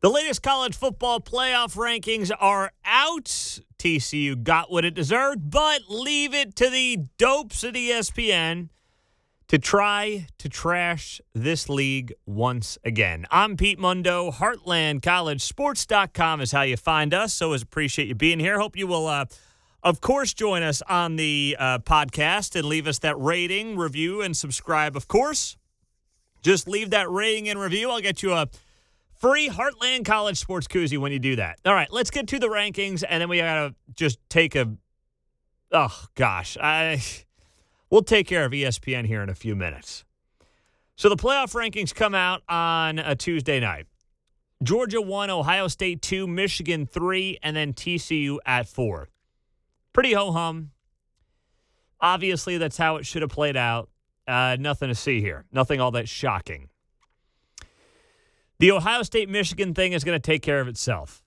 The latest college football playoff rankings are out. TCU got what it deserved, but leave it to the dopes at ESPN to try to trash this league once again. I'm Pete Mundo. HeartlandCollegeSports.com is how you find us. So, as appreciate you being here. Hope you will, uh, of course, join us on the uh, podcast and leave us that rating, review, and subscribe. Of course, just leave that rating and review. I'll get you a free Heartland College Sports koozie when you do that. All right, let's get to the rankings, and then we gotta just take a. Oh gosh, I We'll take care of ESPN here in a few minutes. So the playoff rankings come out on a Tuesday night. Georgia 1, Ohio State 2, Michigan 3, and then TCU at 4. Pretty ho hum. Obviously, that's how it should have played out. Uh, nothing to see here. Nothing all that shocking. The Ohio State Michigan thing is going to take care of itself.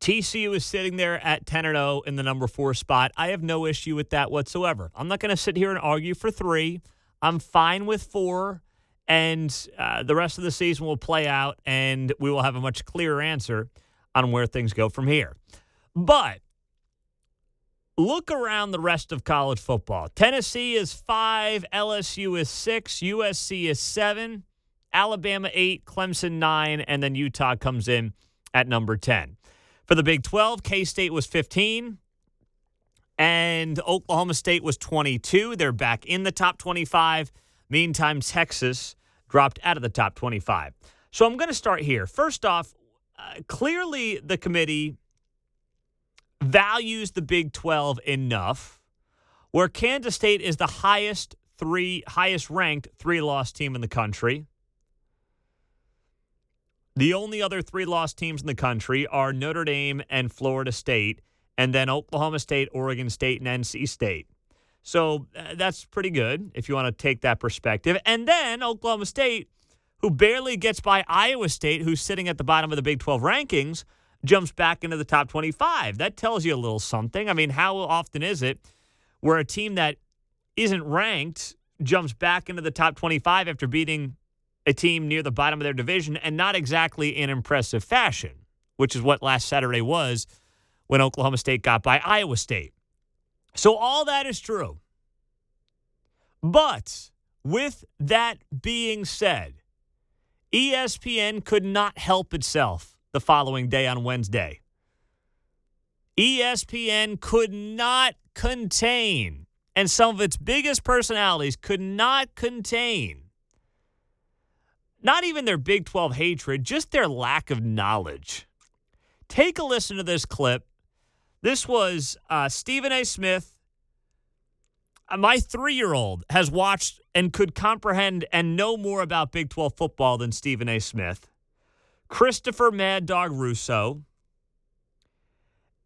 TCU is sitting there at 10 and 0 in the number four spot. I have no issue with that whatsoever. I'm not going to sit here and argue for three. I'm fine with four, and uh, the rest of the season will play out, and we will have a much clearer answer on where things go from here. But look around the rest of college football. Tennessee is five, LSU is six, USC is seven, Alabama eight, Clemson nine, and then Utah comes in at number 10. For the Big 12, K State was 15 and Oklahoma State was 22. They're back in the top 25. Meantime, Texas dropped out of the top 25. So I'm going to start here. First off, uh, clearly the committee values the Big 12 enough where Kansas State is the highest three highest ranked three loss team in the country. The only other three lost teams in the country are Notre Dame and Florida State, and then Oklahoma State, Oregon State, and NC State. So uh, that's pretty good if you want to take that perspective. And then Oklahoma State, who barely gets by Iowa State, who's sitting at the bottom of the Big 12 rankings, jumps back into the top 25. That tells you a little something. I mean, how often is it where a team that isn't ranked jumps back into the top 25 after beating a team near the bottom of their division and not exactly in impressive fashion, which is what last Saturday was when Oklahoma State got by Iowa State. So all that is true. But with that being said, ESPN could not help itself the following day on Wednesday. ESPN could not contain, and some of its biggest personalities could not contain not even their Big 12 hatred, just their lack of knowledge. Take a listen to this clip. This was uh, Stephen A. Smith. Uh, my three year old has watched and could comprehend and know more about Big 12 football than Stephen A. Smith. Christopher Mad Dog Russo,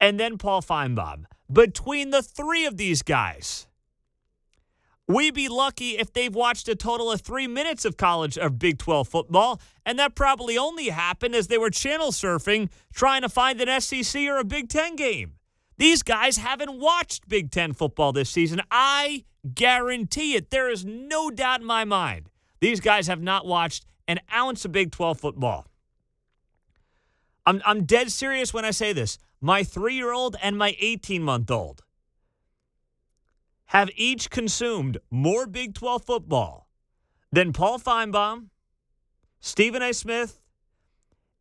and then Paul Finebaum. Between the three of these guys, We'd be lucky if they've watched a total of three minutes of college or Big 12 football, and that probably only happened as they were channel surfing trying to find an SEC or a Big 10 game. These guys haven't watched Big 10 football this season. I guarantee it. There is no doubt in my mind. These guys have not watched an ounce of Big 12 football. I'm, I'm dead serious when I say this. My three year old and my 18 month old have each consumed more Big 12 football than Paul Finebaum, Stephen A. Smith,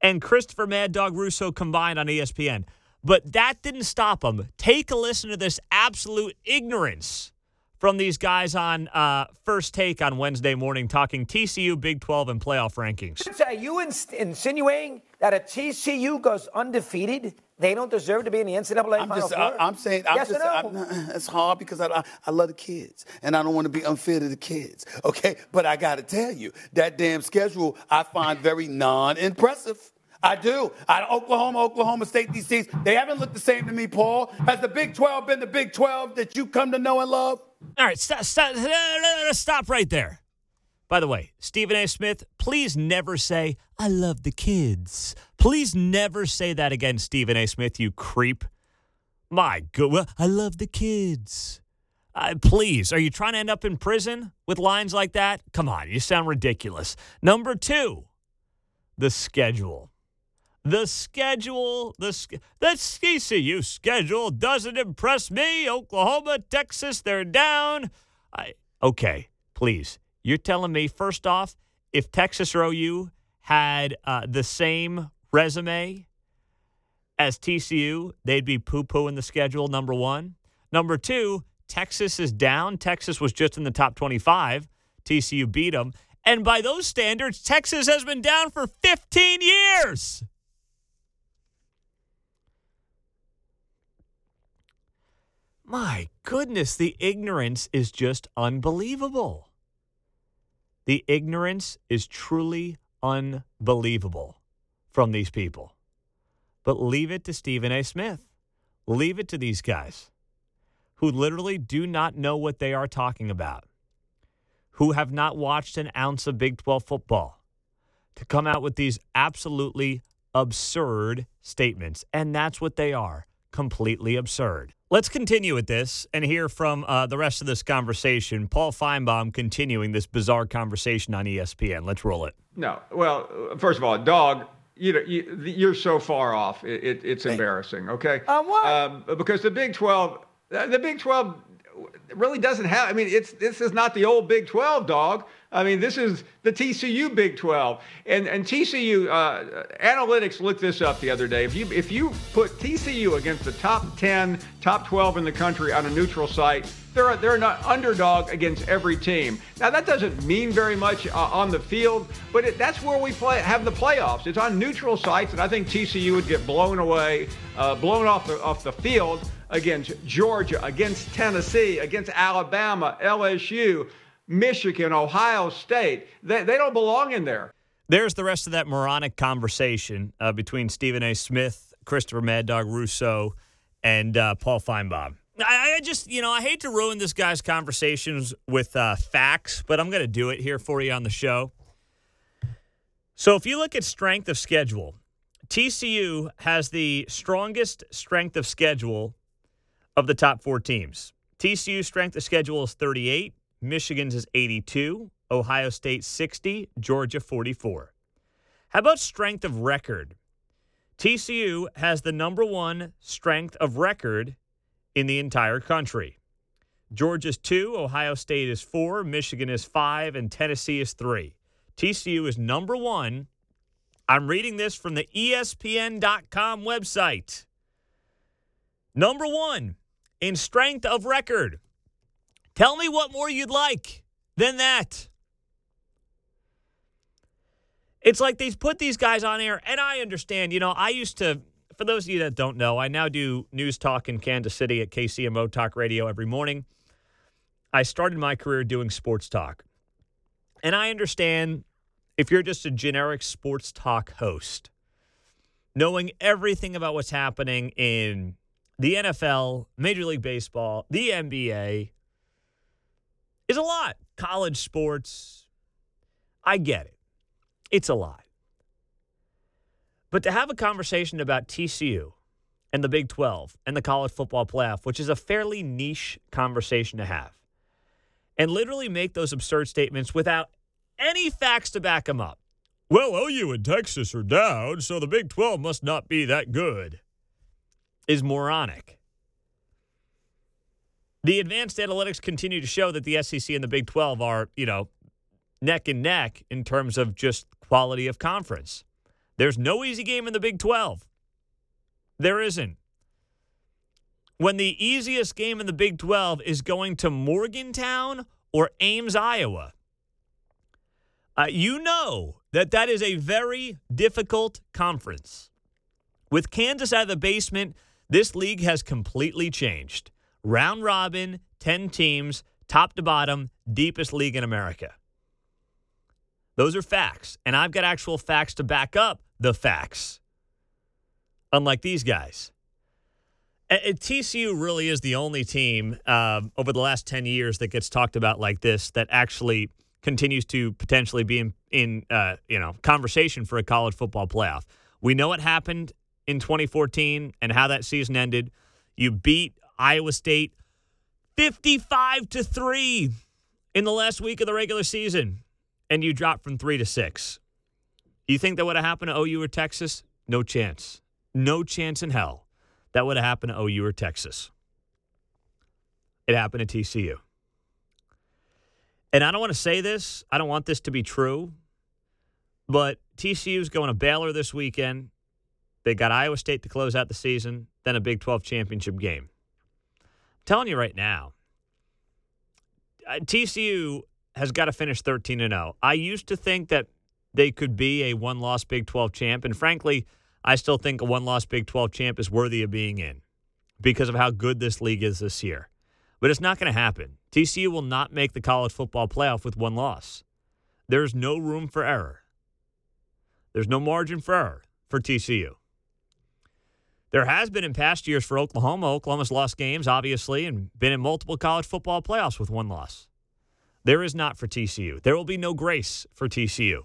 and Christopher Mad Dog Russo combined on ESPN. But that didn't stop them. Take a listen to this absolute ignorance from these guys on uh, First Take on Wednesday morning talking TCU, Big 12, and playoff rankings. Are you insinuating that a TCU goes undefeated? They don't deserve to be in the NCAA I'm Final just, Four? I, am saying, I'm yes just, or no? I'm, it's hard because I, I, I love the kids and I don't want to be unfair to the kids. Okay, but I got to tell you that damn schedule I find very non-impressive. I do. I, Oklahoma, Oklahoma State, these teams, they haven't looked the same to me, Paul. Has the Big 12 been the Big 12 that you come to know and love? All right, stop, stop, stop right there. By the way, Stephen A. Smith, please never say, I love the kids. Please never say that again, Stephen A. Smith, you creep. My good, I love the kids. Uh, please, are you trying to end up in prison with lines like that? Come on, you sound ridiculous. Number two, the schedule. The schedule, the the TCU schedule doesn't impress me. Oklahoma, Texas, they're down. I okay, please. You're telling me first off, if Texas or OU had uh, the same resume as TCU, they'd be poo pooing the schedule. Number one. Number two, Texas is down. Texas was just in the top 25. TCU beat them. And by those standards, Texas has been down for 15 years. My goodness, the ignorance is just unbelievable. The ignorance is truly unbelievable from these people. But leave it to Stephen A. Smith. Leave it to these guys who literally do not know what they are talking about, who have not watched an ounce of Big 12 football, to come out with these absolutely absurd statements. And that's what they are completely absurd. Let's continue with this and hear from uh, the rest of this conversation. Paul Finebaum continuing this bizarre conversation on ESPN. Let's roll it. No. Well, uh, first of all, dog, you know, you, you're so far off. It, it, it's embarrassing. Okay. On what? Um, because the Big 12, uh, the Big 12 really doesn't have. I mean, it's this is not the old Big 12, dog. I mean, this is the TCU Big 12, and and TCU uh, analytics looked this up the other day. If you if you put TCU against the top 10, top 12 in the country on a neutral site, they're they're an underdog against every team. Now that doesn't mean very much uh, on the field, but it, that's where we play have the playoffs. It's on neutral sites, and I think TCU would get blown away, uh, blown off the off the field against Georgia, against Tennessee, against Alabama, LSU. Michigan, Ohio State, they, they don't belong in there. There's the rest of that moronic conversation uh, between Stephen A. Smith, Christopher Mad Dog Russo, and uh, Paul Finebaum. I, I, just, you know, I hate to ruin this guy's conversations with uh, facts, but I'm going to do it here for you on the show. So if you look at strength of schedule, TCU has the strongest strength of schedule of the top four teams. TCU strength of schedule is 38. Michigan's is 82, Ohio State 60, Georgia 44. How about strength of record? TCU has the number one strength of record in the entire country. Georgia's two, Ohio State is four, Michigan is five, and Tennessee is three. TCU is number one. I'm reading this from the ESPN.com website. Number one in strength of record. Tell me what more you'd like than that. It's like they put these guys on air, and I understand. You know, I used to, for those of you that don't know, I now do news talk in Kansas City at KCMO Talk Radio every morning. I started my career doing sports talk. And I understand if you're just a generic sports talk host, knowing everything about what's happening in the NFL, Major League Baseball, the NBA, is a lot. College sports, I get it. It's a lot. But to have a conversation about TCU and the Big 12 and the college football playoff, which is a fairly niche conversation to have, and literally make those absurd statements without any facts to back them up. Well, OU and Texas are down, so the Big 12 must not be that good, is moronic. The advanced analytics continue to show that the SEC and the Big 12 are, you know, neck and neck in terms of just quality of conference. There's no easy game in the Big 12. There isn't. When the easiest game in the Big 12 is going to Morgantown or Ames, Iowa, uh, you know that that is a very difficult conference. With Kansas out of the basement, this league has completely changed. Round robin, 10 teams, top to bottom, deepest league in America. Those are facts. And I've got actual facts to back up the facts, unlike these guys. TCU really is the only team um, over the last 10 years that gets talked about like this that actually continues to potentially be in, in uh, you know, conversation for a college football playoff. We know what happened in 2014 and how that season ended. You beat Iowa State 55 to 3 in the last week of the regular season and you dropped from 3 to 6. You think that would have happened to OU or Texas? No chance. No chance in hell that would have happened to OU or Texas. It happened to TCU. And I don't want to say this, I don't want this to be true, but TCU's going to Baylor this weekend. They got Iowa State to close out the season, then a Big 12 championship game. I'm telling you right now, uh, TCU has got to finish 13 and 0. I used to think that they could be a one loss Big 12 champ. And frankly, I still think a one loss Big 12 champ is worthy of being in because of how good this league is this year. But it's not going to happen. TCU will not make the college football playoff with one loss. There's no room for error. There's no margin for error for TCU. There has been in past years for Oklahoma. Oklahoma's lost games, obviously, and been in multiple college football playoffs with one loss. There is not for TCU. There will be no grace for TCU.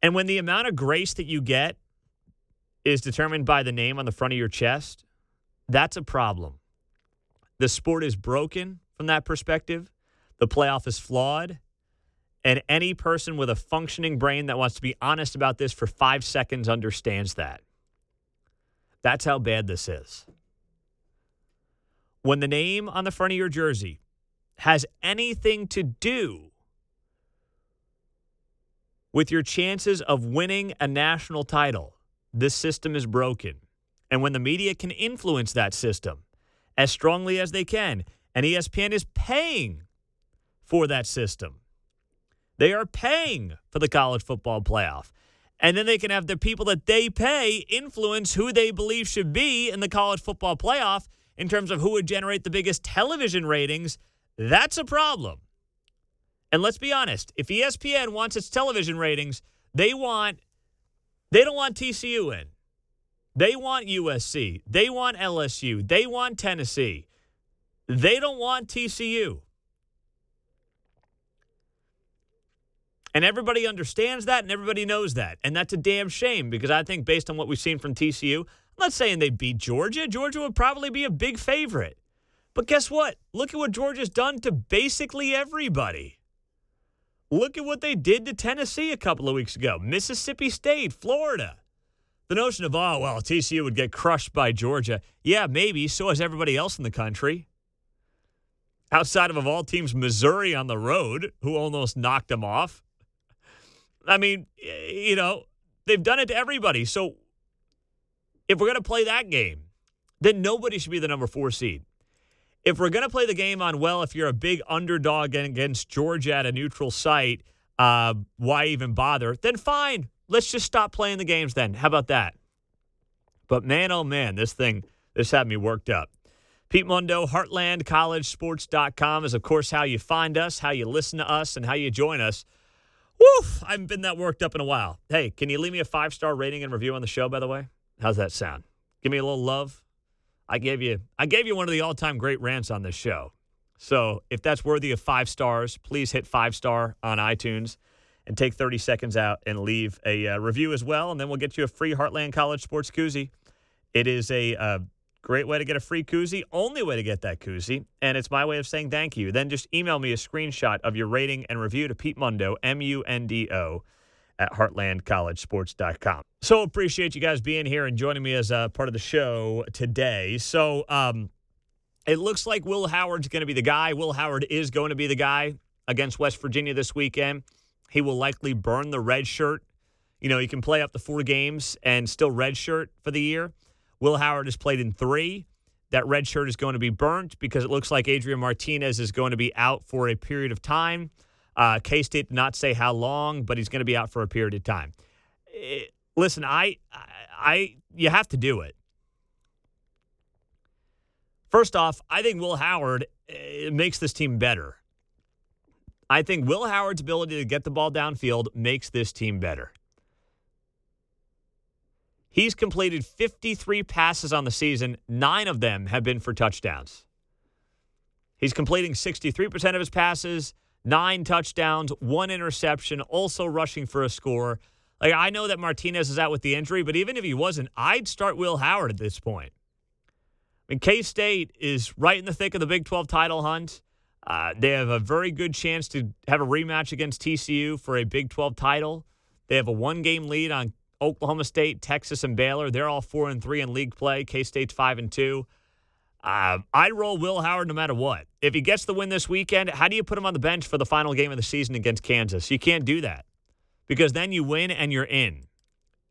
And when the amount of grace that you get is determined by the name on the front of your chest, that's a problem. The sport is broken from that perspective. The playoff is flawed. And any person with a functioning brain that wants to be honest about this for five seconds understands that. That's how bad this is. When the name on the front of your jersey has anything to do with your chances of winning a national title, this system is broken. And when the media can influence that system as strongly as they can, and ESPN is paying for that system, they are paying for the college football playoff. And then they can have the people that they pay influence who they believe should be in the college football playoff in terms of who would generate the biggest television ratings. That's a problem. And let's be honest, if ESPN wants its television ratings, they want they don't want TCU in. They want USC. They want LSU. They want Tennessee. They don't want TCU. And everybody understands that and everybody knows that. And that's a damn shame because I think, based on what we've seen from TCU, I'm not saying they beat Georgia. Georgia would probably be a big favorite. But guess what? Look at what Georgia's done to basically everybody. Look at what they did to Tennessee a couple of weeks ago, Mississippi State, Florida. The notion of, oh, well, TCU would get crushed by Georgia. Yeah, maybe. So has everybody else in the country. Outside of, of all teams, Missouri on the road, who almost knocked them off. I mean, you know, they've done it to everybody. So if we're going to play that game, then nobody should be the number four seed. If we're going to play the game on, well, if you're a big underdog against Georgia at a neutral site, uh, why even bother? Then fine. Let's just stop playing the games then. How about that? But man, oh man, this thing, this had me worked up. Pete Mundo, HeartlandCollegeSports.com is, of course, how you find us, how you listen to us, and how you join us. Woof! I haven't been that worked up in a while. Hey, can you leave me a five star rating and review on the show, by the way? How's that sound? Give me a little love. I gave you I gave you one of the all time great rants on this show. So if that's worthy of five stars, please hit five star on iTunes and take 30 seconds out and leave a uh, review as well. And then we'll get you a free Heartland College Sports Koozie. It is a uh, great way to get a free koozie, only way to get that koozie. And it's my way of saying thank you. Then just email me a screenshot of your rating and review to Pete Mundo, M U N D O, at heartlandcollegesports.com. So appreciate you guys being here and joining me as a part of the show today. So um, it looks like Will Howard's going to be the guy. Will Howard is going to be the guy against West Virginia this weekend. He will likely burn the red shirt. You know, he can play up to four games and still red shirt for the year. Will Howard has played in three. That red shirt is going to be burnt because it looks like Adrian Martinez is going to be out for a period of time. Uh, K State did not say how long, but he's going to be out for a period of time. It, eh, listen, I, I, you have to do it. First off, I think Will Howard uh, makes this team better. I think Will Howard's ability to get the ball downfield makes this team better. He's completed 53 passes on the season. Nine of them have been for touchdowns. He's completing 63% of his passes, nine touchdowns, one interception, also rushing for a score. Like I know that Martinez is out with the injury, but even if he wasn't, I'd start Will Howard at this point. I mean, K State is right in the thick of the Big 12 title hunt. Uh, they have a very good chance to have a rematch against TCU for a Big 12 title. They have a one game lead on Oklahoma State, Texas, and Baylor. They're all four and three in league play. K State's five and two. Uh, I'd roll Will Howard no matter what. If he gets the win this weekend, how do you put him on the bench for the final game of the season against Kansas? You can't do that because then you win and you're in.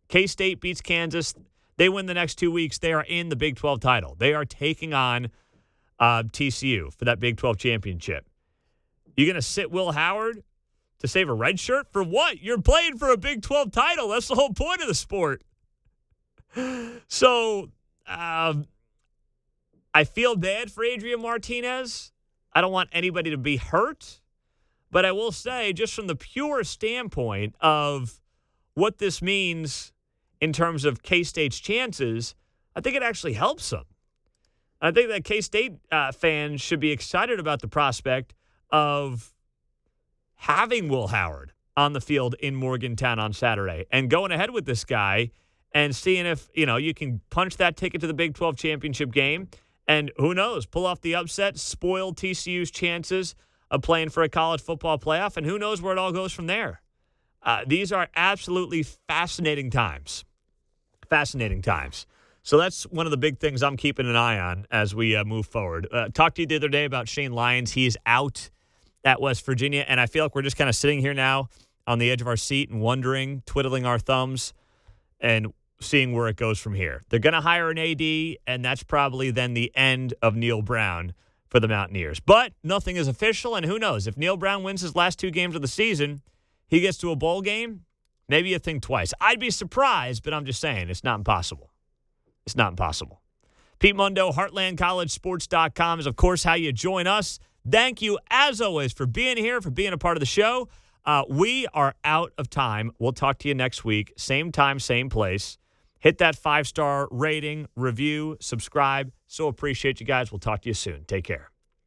K State beats Kansas. They win the next two weeks. They are in the Big 12 title. They are taking on uh, TCU for that Big 12 championship. You're going to sit Will Howard to save a red shirt for what? You're playing for a Big 12 title. That's the whole point of the sport. So, um, I feel bad for Adrian Martinez. I don't want anybody to be hurt. But I will say, just from the pure standpoint of what this means in terms of K State's chances, I think it actually helps them. I think that K State uh, fans should be excited about the prospect of having Will Howard on the field in Morgantown on Saturday and going ahead with this guy and seeing if, you know, you can punch that ticket to the Big 12 championship game and who knows, pull off the upset, spoil TCU's chances of playing for a college football playoff, and who knows where it all goes from there. Uh, these are absolutely fascinating times. Fascinating times. So that's one of the big things I'm keeping an eye on as we uh, move forward. Uh, talked to you the other day about Shane Lyons. He is out at West Virginia, and I feel like we're just kind of sitting here now on the edge of our seat and wondering, twiddling our thumbs, and seeing where it goes from here. They're going to hire an AD, and that's probably then the end of Neal Brown for the Mountaineers. But nothing is official, and who knows? If Neal Brown wins his last two games of the season, he gets to a bowl game, maybe you think twice. I'd be surprised, but I'm just saying it's not impossible. It's not impossible. Pete Mundo, HeartlandCollegeSports.com is, of course, how you join us. Thank you, as always, for being here, for being a part of the show. Uh, we are out of time. We'll talk to you next week, same time, same place. Hit that five star rating, review, subscribe. So appreciate you guys. We'll talk to you soon. Take care.